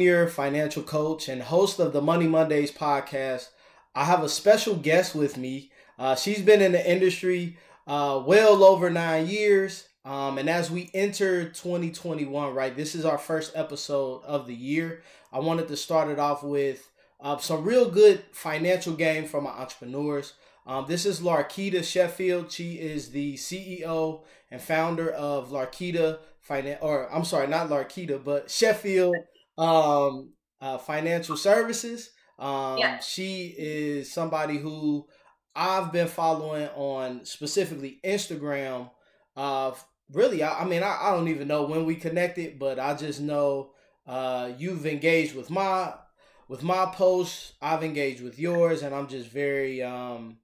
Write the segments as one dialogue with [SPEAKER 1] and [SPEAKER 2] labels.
[SPEAKER 1] your financial coach and host of the Money Mondays podcast. I have a special guest with me. Uh, she's been in the industry uh, well over nine years. Um, and as we enter 2021, right, this is our first episode of the year. I wanted to start it off with uh, some real good financial game from my entrepreneurs. Um, this is Larkita Sheffield. She is the CEO and founder of Larkita Finan- or I'm sorry, not Larkita, but Sheffield um, uh, Financial Services. Um, yeah. She is somebody who I've been following on specifically Instagram. Uh, really, I, I mean, I, I, don't even know when we connected, but I just know uh, you've engaged with my with my posts. I've engaged with yours, and I'm just very um,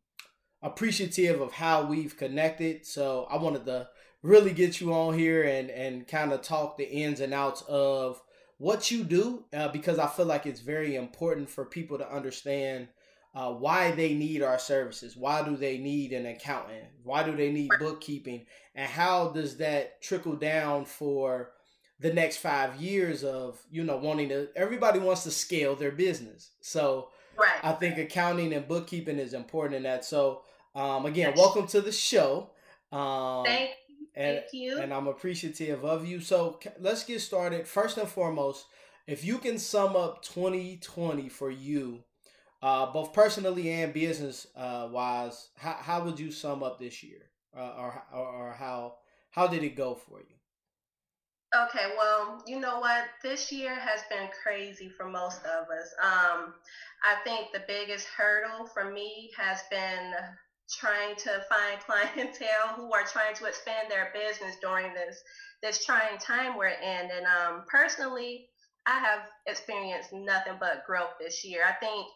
[SPEAKER 1] appreciative of how we've connected. So I wanted to really get you on here and and kind of talk the ins and outs of what you do uh, because I feel like it's very important for people to understand uh, why they need our services. Why do they need an accountant? Why do they need bookkeeping? And how does that trickle down for the next five years of you know wanting to? Everybody wants to scale their business, so right. I think accounting and bookkeeping is important in that. So um, again, welcome to the show.
[SPEAKER 2] Um, Thank
[SPEAKER 1] and,
[SPEAKER 2] Thank you.
[SPEAKER 1] And I'm appreciative of you. So let's get started. First and foremost, if you can sum up 2020 for you, uh, both personally and business uh, wise, how, how would you sum up this year, uh, or, or or how how did it go for you?
[SPEAKER 2] Okay, well, you know what? This year has been crazy for most of us. Um, I think the biggest hurdle for me has been trying to find clientele who are trying to expand their business during this this trying time we're in. And um, personally, I have experienced nothing but growth this year. I think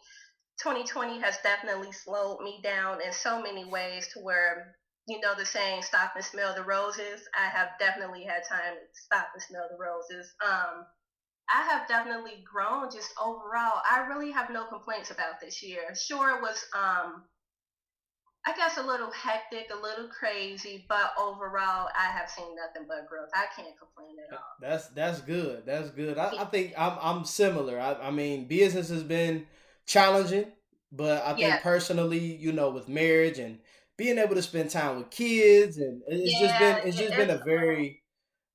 [SPEAKER 2] 2020 has definitely slowed me down in so many ways to where you know the saying stop and smell the roses i have definitely had time to stop and smell the roses um, i have definitely grown just overall i really have no complaints about this year sure it was um, I guess a little hectic, a little crazy, but overall, I have seen nothing but growth. I can't complain at all.
[SPEAKER 1] That's that's good. That's good. I, I think I'm I'm similar. I, I mean, business has been challenging, but I think yeah. personally, you know, with marriage and being able to spend time with kids, and it's yeah, just been it's just been a very,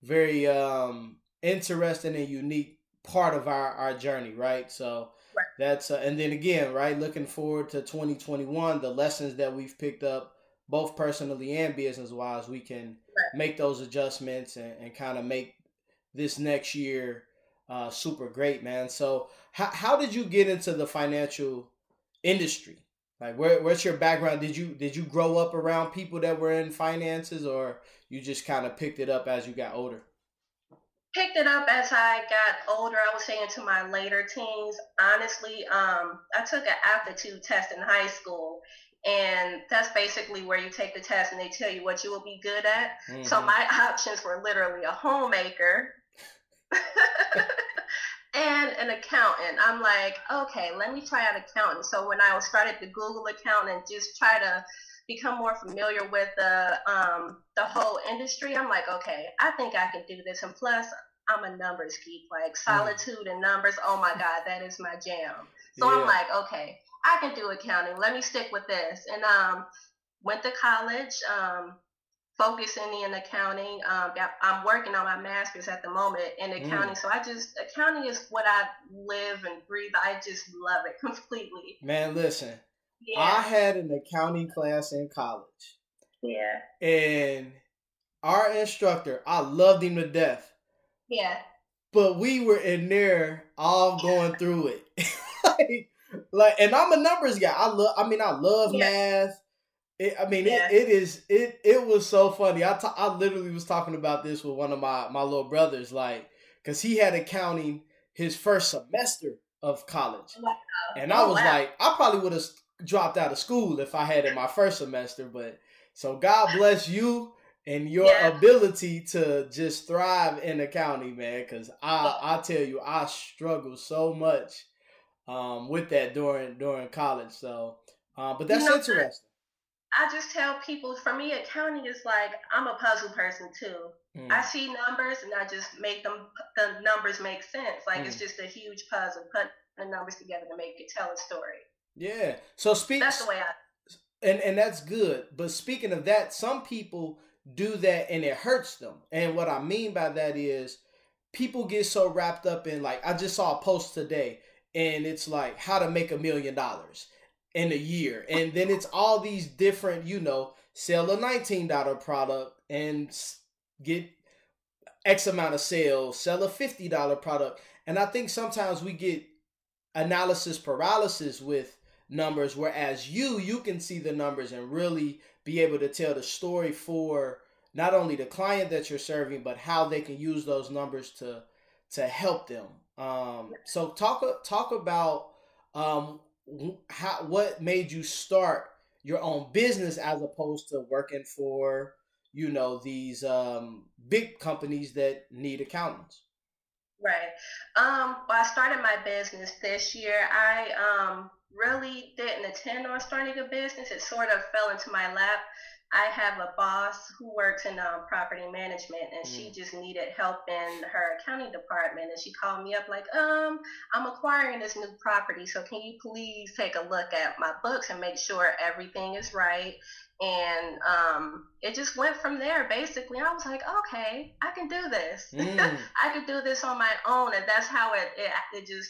[SPEAKER 1] very um interesting and unique part of our our journey, right? So that's uh, and then again, right, looking forward to 2021, the lessons that we've picked up both personally and business wise, we can right. make those adjustments and, and kind of make this next year uh, super great, man. So, how, how did you get into the financial industry? Like, where, what's your background? Did you did you grow up around people that were in finances, or you just kind of picked it up as you got older?
[SPEAKER 2] Picked it up as I got older. I would say into my later teens. Honestly, um, I took an aptitude test in high school, and that's basically where you take the test and they tell you what you will be good at. Mm-hmm. So my options were literally a homemaker. and an accountant. I'm like, okay, let me try out accountant. So when I started the Google account and just try to become more familiar with the um, the whole industry, I'm like, okay, I think I can do this. And plus, I'm a numbers geek. Like mm. solitude mm. and numbers, oh my god, that is my jam. So yeah. I'm like, okay, I can do accounting. Let me stick with this. And um, went to college. Um, focusing in accounting. Um, I'm working on my master's at the moment in accounting. Mm. So I just accounting is what I live and breathe. I just love it completely.
[SPEAKER 1] Man, listen, yeah. I had an accounting class in college.
[SPEAKER 2] Yeah.
[SPEAKER 1] And our instructor, I loved him to death.
[SPEAKER 2] Yeah.
[SPEAKER 1] But we were in there all going through it. like, like, and I'm a numbers guy. I love, I mean, I love yeah. math. It, I mean, yeah. it, it is, it, it was so funny. I, t- I literally was talking about this with one of my, my little brothers, like, cause he had accounting his first semester of college. Wow. And I oh, was wow. like, I probably would have dropped out of school if I had it my first semester. But so God bless you and your yeah. ability to just thrive in accounting, man. Because I I tell you, I struggle so much um, with that during during college. So, uh, but that's you know, interesting.
[SPEAKER 2] I just tell people, for me, accounting is like I'm a puzzle person too. Mm. I see numbers and I just make them the numbers make sense. Like mm. it's just a huge puzzle, put the numbers together to make it tell a story.
[SPEAKER 1] Yeah. So speak.
[SPEAKER 2] That's the way I.
[SPEAKER 1] And and that's good. But speaking of that, some people do that and it hurts them. And what I mean by that is people get so wrapped up in like I just saw a post today and it's like how to make a million dollars in a year. And then it's all these different, you know, sell a $19 product and get X amount of sales, sell a $50 product. And I think sometimes we get analysis paralysis with numbers, whereas you, you can see the numbers and really be able to tell the story for not only the client that you're serving, but how they can use those numbers to to help them. Um, so talk talk about um, how what made you start your own business as opposed to working for you know these um, big companies that need accountants?
[SPEAKER 2] Right. Um, well i started my business this year. I um, really didn't intend on starting a business it sort of fell into my lap I have a boss who works in um, property management, and mm. she just needed help in her accounting department. And she called me up like, um, I'm acquiring this new property, so can you please take a look at my books and make sure everything is right? And um, it just went from there. Basically, I was like, okay, I can do this. Mm. I can do this on my own, and that's how it it, it just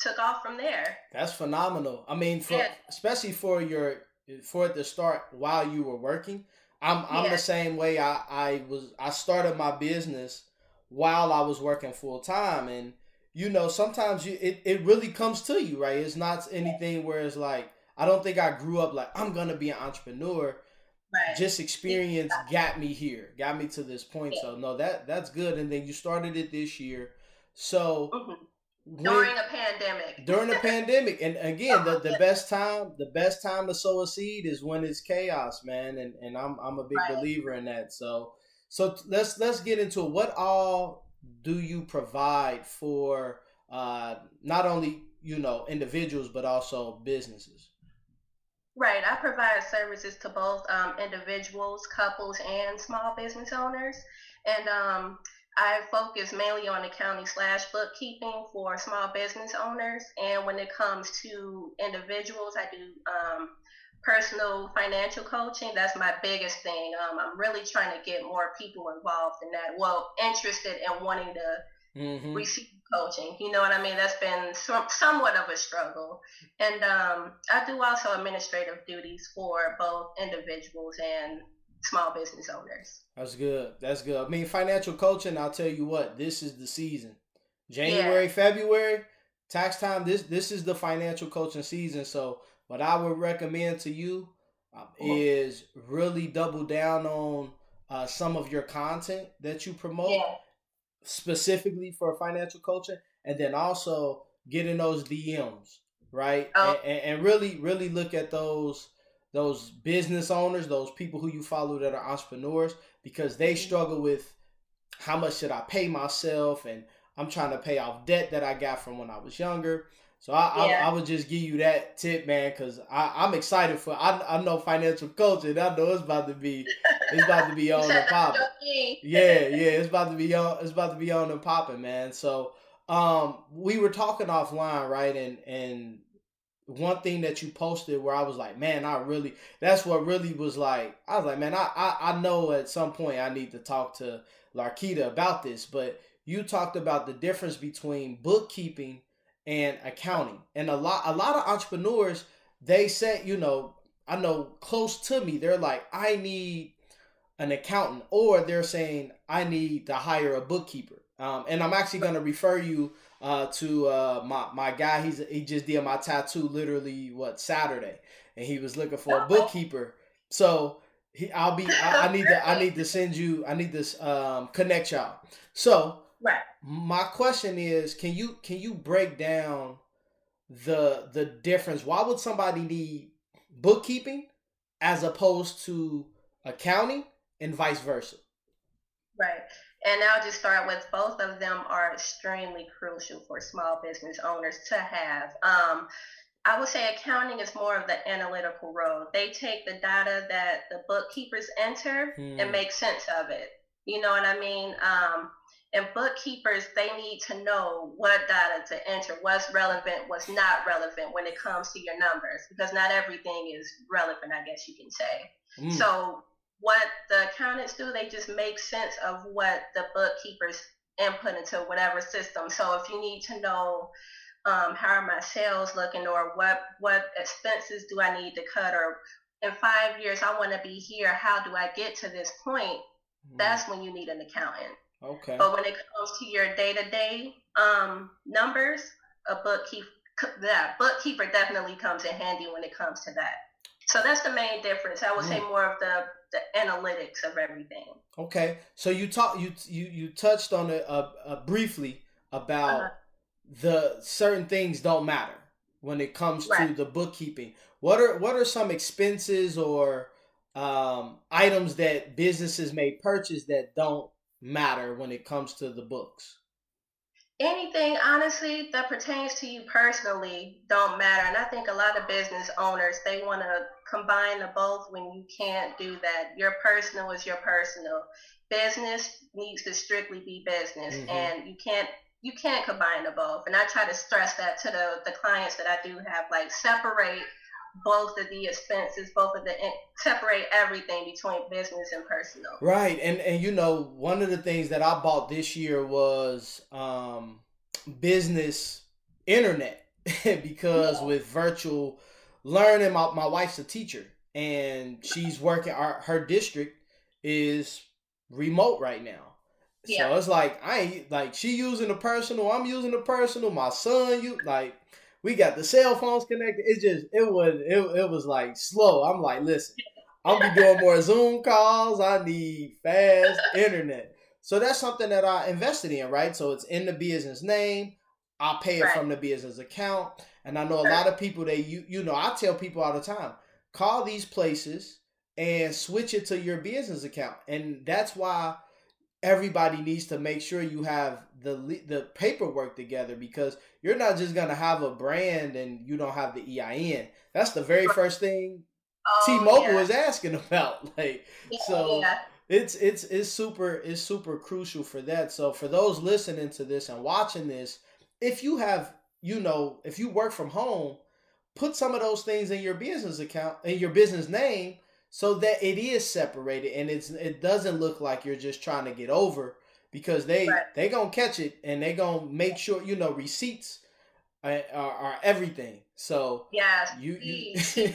[SPEAKER 2] took off from there.
[SPEAKER 1] That's phenomenal. I mean, for yeah. especially for your for it to start while you were working. I'm I'm yeah. the same way. I I was I started my business while I was working full time, and you know sometimes you it, it really comes to you, right? It's not anything where it's like I don't think I grew up like I'm gonna be an entrepreneur. Right. Just experience got me here, got me to this point. Yeah. So no, that that's good. And then you started it this year. So mm-hmm
[SPEAKER 2] during a pandemic.
[SPEAKER 1] during a pandemic, and again, the, the best time the best time to sow a seed is when it's chaos, man. And and I'm I'm a big right. believer in that. So so let's let's get into it. What all do you provide for uh, not only you know individuals but also businesses?
[SPEAKER 2] Right, I provide services to both um, individuals, couples, and small business owners. And um, I focus mainly on accounting slash bookkeeping for small business owners. And when it comes to individuals, I do um, personal financial coaching. That's my biggest thing. Um, I'm really trying to get more people involved in that. Well, interested in wanting to mm-hmm. receive coaching. You know what I mean? That's been somewhat of a struggle. And um, I do also administrative duties for both individuals and small business owners.
[SPEAKER 1] That's good. That's good. I mean, financial coaching. I'll tell you what. This is the season. January, yeah. February, tax time. This this is the financial coaching season. So, what I would recommend to you um, is really double down on uh, some of your content that you promote, yeah. specifically for financial coaching, and then also getting those DMs right, oh. and, and really really look at those those business owners, those people who you follow that are entrepreneurs, because they mm-hmm. struggle with how much should I pay myself, and I'm trying to pay off debt that I got from when I was younger. So I, yeah. I, I, would just give you that tip, man, because I'm excited for. I, I know financial culture. And I know it's about to be, it's about to be on and popping. Yeah, yeah, it's about to be on. It's about to be on and popping, man. So, um, we were talking offline, right? And and one thing that you posted where I was like, man, I really that's what really was like. I was like, man, I I, I know at some point I need to talk to Larkita about this, but you talked about the difference between bookkeeping and accounting. And a lot a lot of entrepreneurs, they say, you know, I know close to me, they're like, I need an accountant, or they're saying I need to hire a bookkeeper. Um, and I'm actually to refer you uh, to uh, my my guy. He's he just did my tattoo literally what Saturday, and he was looking for a bookkeeper. So he, I'll be. I, I need to. I need to send you. I need to um, connect y'all. So
[SPEAKER 2] right.
[SPEAKER 1] My question is, can you can you break down the the difference? Why would somebody need bookkeeping as opposed to accounting and vice versa?
[SPEAKER 2] Right. And I'll just start with both of them are extremely crucial for small business owners to have. Um, I would say accounting is more of the analytical role. They take the data that the bookkeepers enter hmm. and make sense of it. You know what I mean? Um, and bookkeepers, they need to know what data to enter, what's relevant, what's not relevant when it comes to your numbers, because not everything is relevant, I guess you can say. Mm. So what the accountants do, they just make sense of what the bookkeepers input into whatever system. So if you need to know um, how are my sales looking or what what expenses do I need to cut or in five years I want to be here, how do I get to this point? Mm. That's when you need an accountant.
[SPEAKER 1] Okay.
[SPEAKER 2] But when it comes to your day to day numbers, a bookkeeper that bookkeeper definitely comes in handy when it comes to that. So that's the main difference. I would mm. say more of the the analytics of everything.
[SPEAKER 1] Okay, so you talk you you you touched on it uh, uh, briefly about uh-huh. the certain things don't matter when it comes right. to the bookkeeping. What are what are some expenses or um, items that businesses may purchase that don't matter when it comes to the books?
[SPEAKER 2] anything honestly that pertains to you personally don't matter and i think a lot of business owners they want to combine the both when you can't do that your personal is your personal business needs to strictly be business mm-hmm. and you can't you can't combine the both and i try to stress that to the the clients that i do have like separate both of the expenses, both of the separate everything between business and personal.
[SPEAKER 1] Right, and and you know one of the things that I bought this year was um, business internet because yeah. with virtual learning, my my wife's a teacher and she's working. Our her district is remote right now. Yeah. So it's like I ain't like she using the personal, I'm using the personal. My son, you like we got the cell phones connected. It just it was it, it was like slow. I'm like, listen, I'm be doing more Zoom calls. I need fast internet. So that's something that I invested in, right? So it's in the business name. I pay it right. from the business account. And I know a lot of people they you you know, I tell people all the time, call these places and switch it to your business account. And that's why everybody needs to make sure you have the the paperwork together because you're not just gonna have a brand and you don't have the EIN. That's the very first thing oh, T-Mobile yeah. is asking about. Like yeah, so. Yeah. It's it's it's super it's super crucial for that. So for those listening to this and watching this, if you have you know if you work from home, put some of those things in your business account in your business name so that it is separated and it's it doesn't look like you're just trying to get over because they right. they gonna catch it and they gonna make sure you know receipts are, are, are everything. So
[SPEAKER 2] yeah,
[SPEAKER 1] you, you.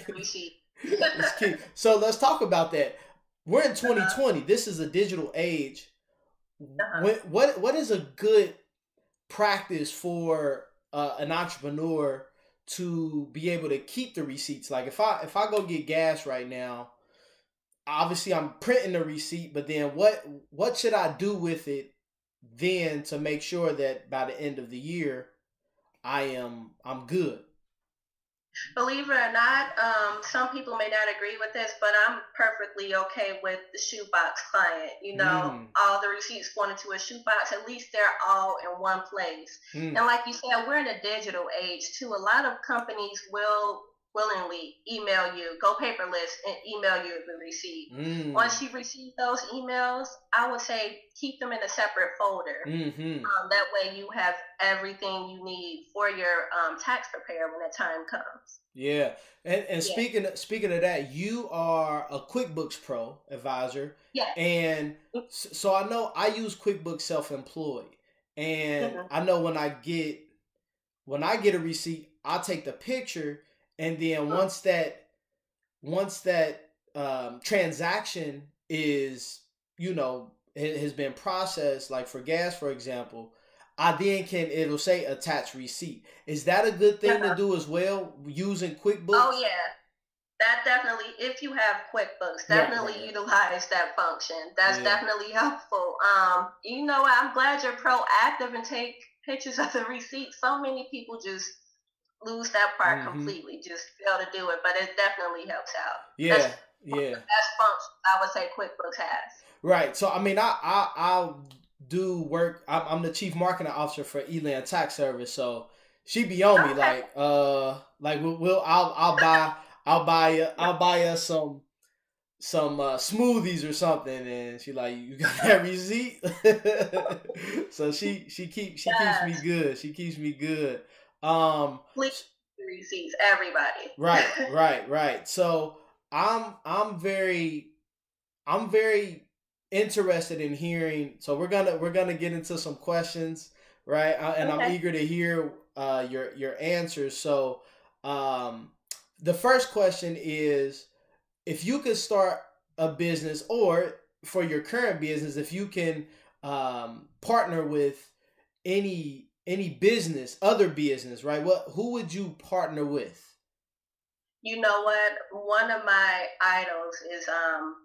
[SPEAKER 1] So let's talk about that. We're in 2020. Uh-huh. This is a digital age. Uh-huh. What, what what is a good practice for uh, an entrepreneur to be able to keep the receipts? Like if I if I go get gas right now obviously I'm printing the receipt, but then what what should I do with it then to make sure that by the end of the year I am I'm good?
[SPEAKER 2] Believe it or not, um, some people may not agree with this, but I'm perfectly okay with the shoebox client. You know, mm. all the receipts going into a shoebox, at least they're all in one place. Mm. And like you said, we're in a digital age too. A lot of companies will willingly email you, go paperless, and email you the receipt. Mm. Once you receive those emails, I would say keep them in a separate folder. Mm-hmm. Um, that way, you have everything you need for your um, tax preparer when the time comes.
[SPEAKER 1] Yeah, and and yeah. speaking speaking of that, you are a QuickBooks Pro advisor.
[SPEAKER 2] Yeah,
[SPEAKER 1] and so I know I use QuickBooks Self Employed, and mm-hmm. I know when I get when I get a receipt, I take the picture and then once that once that um, transaction is you know it has been processed like for gas for example i then can it'll say attach receipt. Is that a good thing to do as well using quickbooks?
[SPEAKER 2] oh yeah. That definitely if you have quickbooks definitely yeah, utilize that function. That's yeah. definitely helpful. Um you know i'm glad you're proactive and take pictures of the receipt. So many people just lose that part mm-hmm. completely, just fail to do it. But it definitely helps out.
[SPEAKER 1] Yeah, that's, yeah.
[SPEAKER 2] That's function I would say QuickBooks has.
[SPEAKER 1] Right. So I mean, I I I'll do work. I'm, I'm the chief marketing officer for Elan Tax Service. So she be on me like uh like we'll, we'll I'll I'll buy I'll buy I'll buy us some some uh, smoothies or something, and she like, "You got that receipt?" so she she keeps she yes. keeps me good. She keeps me good. Um,
[SPEAKER 2] Please receipts, everybody.
[SPEAKER 1] right, right, right. So I'm I'm very I'm very interested in hearing. So we're gonna we're gonna get into some questions, right? Uh, and okay. I'm eager to hear uh, your your answers. So um, the first question is if you could start a business or for your current business, if you can um, partner with any any business, other business, right? What who would you partner with?
[SPEAKER 2] You know what? One of my idols is um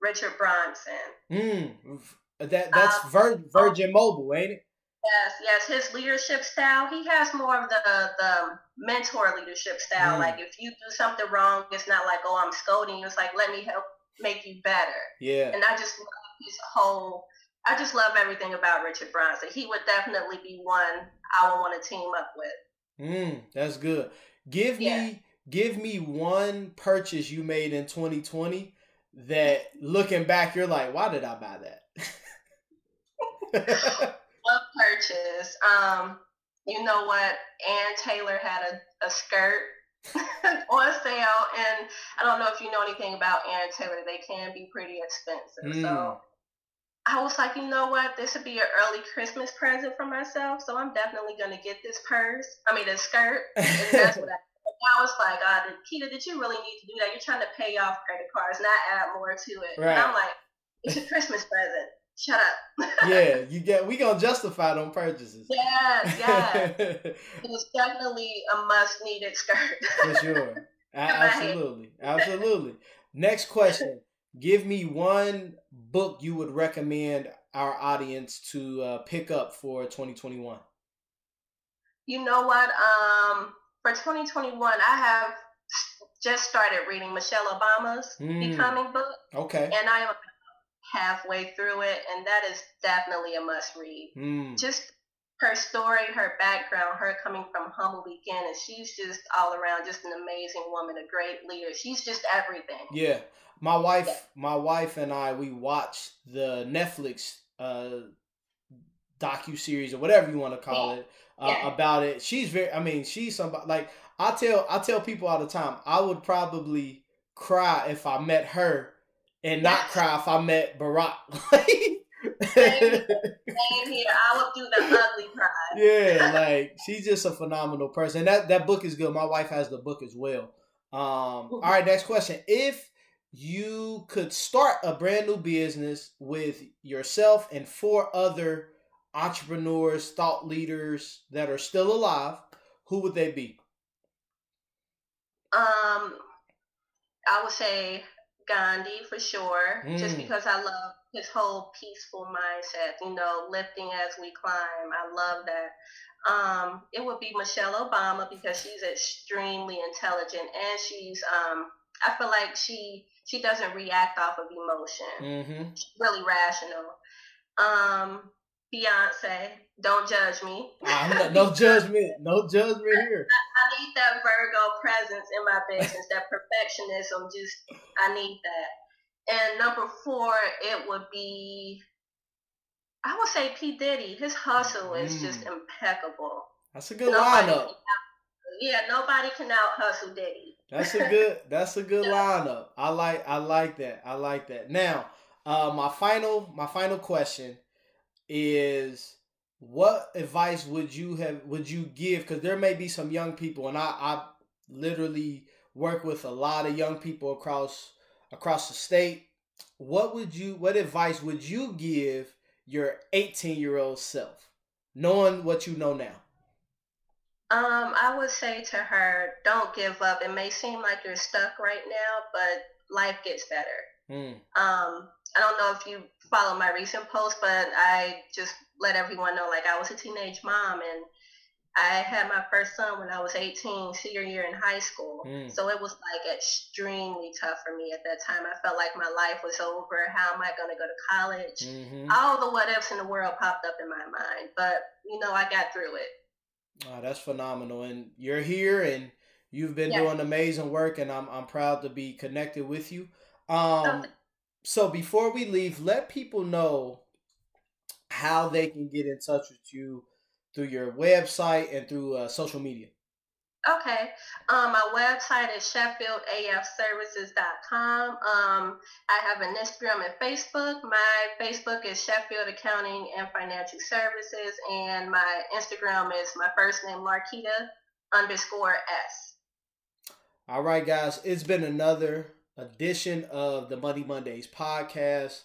[SPEAKER 2] Richard Branson.
[SPEAKER 1] Mm, that that's um, Vir- Virgin Mobile, ain't it?
[SPEAKER 2] Yes, yes. His leadership style, he has more of the the mentor leadership style. Mm. Like if you do something wrong, it's not like, oh, I'm scolding you. It's like, let me help make you better.
[SPEAKER 1] Yeah.
[SPEAKER 2] And I just love his whole. I just love everything about Richard Branson. He would definitely be one I would want to team up with.
[SPEAKER 1] Mm, that's good. Give yeah. me give me one purchase you made in 2020 that looking back you're like, why did I buy
[SPEAKER 2] that? what purchase? Um, you know what? Ann Taylor had a, a skirt on sale, and I don't know if you know anything about Ann Taylor. They can be pretty expensive. Mm. So I was like, you know what? This would be an early Christmas present for myself. So I'm definitely gonna get this purse. I mean, this skirt. And that's what I. I was like, uh, Keita, did you really need to do that? You're trying to pay off credit cards, not add more to it. Right. And I'm like, it's a Christmas present. Shut up.
[SPEAKER 1] yeah, you get. We gonna justify them purchases.
[SPEAKER 2] Yeah, yeah. it was definitely a must needed skirt.
[SPEAKER 1] For sure. absolutely, absolutely. Next question. Give me one book you would recommend our audience to uh, pick up for 2021.
[SPEAKER 2] You know what? Um, for 2021, I have just started reading Michelle Obama's mm. Becoming book.
[SPEAKER 1] Okay.
[SPEAKER 2] And I am halfway through it, and that is definitely a must read.
[SPEAKER 1] Mm.
[SPEAKER 2] Just her story, her background, her coming from humble beginnings. She's just all around just an amazing woman, a great leader. She's just everything.
[SPEAKER 1] Yeah. My wife, yeah. my wife and I, we watched the Netflix uh, docu series or whatever you want to call yeah. it uh, yeah. about it. She's very. I mean, she's somebody like I tell. I tell people all the time. I would probably cry if I met her and not cry if I met Barack.
[SPEAKER 2] Same here. I would do the ugly cry.
[SPEAKER 1] Yeah, like she's just a phenomenal person. that that book is good. My wife has the book as well. Um, all right, next question. If you could start a brand new business with yourself and four other entrepreneurs, thought leaders that are still alive, who would they be?
[SPEAKER 2] Um, I would say Gandhi for sure, mm. just because I love his whole peaceful mindset, you know, lifting as we climb. I love that. Um, it would be Michelle Obama because she's extremely intelligent and she's um, I feel like she she doesn't react off of emotion.
[SPEAKER 1] Mm-hmm.
[SPEAKER 2] She's really rational. Um, Beyonce, don't judge me.
[SPEAKER 1] No judgment. No judgment here.
[SPEAKER 2] I, I, need that Virgo presence in my business, that perfectionism. Just, I need that. And number four, it would be, I would say P. Diddy. His hustle is mm. just impeccable.
[SPEAKER 1] That's a good nobody lineup.
[SPEAKER 2] yeah, nobody can out hustle Diddy.
[SPEAKER 1] That's a good. That's a good lineup. I like. I like that. I like that. Now, uh, my final. My final question is what advice would you have would you give because there may be some young people and I, I literally work with a lot of young people across across the state what would you what advice would you give your 18 year old self knowing what you know now?
[SPEAKER 2] Um i would say to her don't give up. It may seem like you're stuck right now but life gets better.
[SPEAKER 1] Mm.
[SPEAKER 2] um I don't know if you follow my recent post, but I just let everyone know like I was a teenage mom and I had my first son when I was 18, senior year in high school. Mm. So it was like extremely tough for me at that time. I felt like my life was over. How am I going to go to college?
[SPEAKER 1] Mm-hmm.
[SPEAKER 2] All the what ifs in the world popped up in my mind. But, you know, I got through it.
[SPEAKER 1] Oh, that's phenomenal. And you're here and you've been yeah. doing amazing work, and I'm, I'm proud to be connected with you. Um, so before we leave, let people know how they can get in touch with you through your website and through uh, social media.
[SPEAKER 2] Okay. Um, my website is sheffieldafservices.com. Um, I have an Instagram and Facebook. My Facebook is Sheffield Accounting and Financial Services, and my Instagram is my first name, Larkita underscore S.
[SPEAKER 1] All right, guys. It's been another edition of the Money Mondays podcast.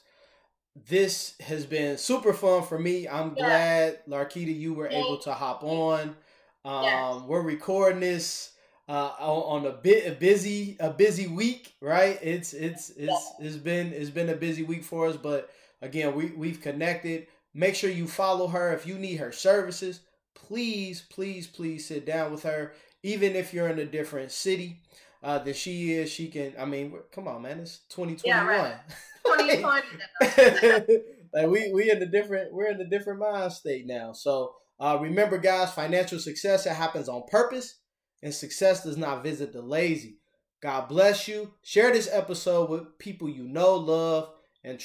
[SPEAKER 1] This has been super fun for me. I'm yeah. glad, Larkita, you were able to hop on. Um, yes. We're recording this uh, on, a bit a busy a busy week, right? It's it's it's it's been it's been a busy week for us, but again, we we've connected. Make sure you follow her if you need her services. Please, please, please sit down with her, even if you're in a different city uh, that she is. She can. I mean, come on, man. It's twenty twenty one. Twenty twenty. like we we in a different we're in a different mind state now. So uh, remember, guys, financial success it happens on purpose, and success does not visit the lazy. God bless you. Share this episode with people you know, love,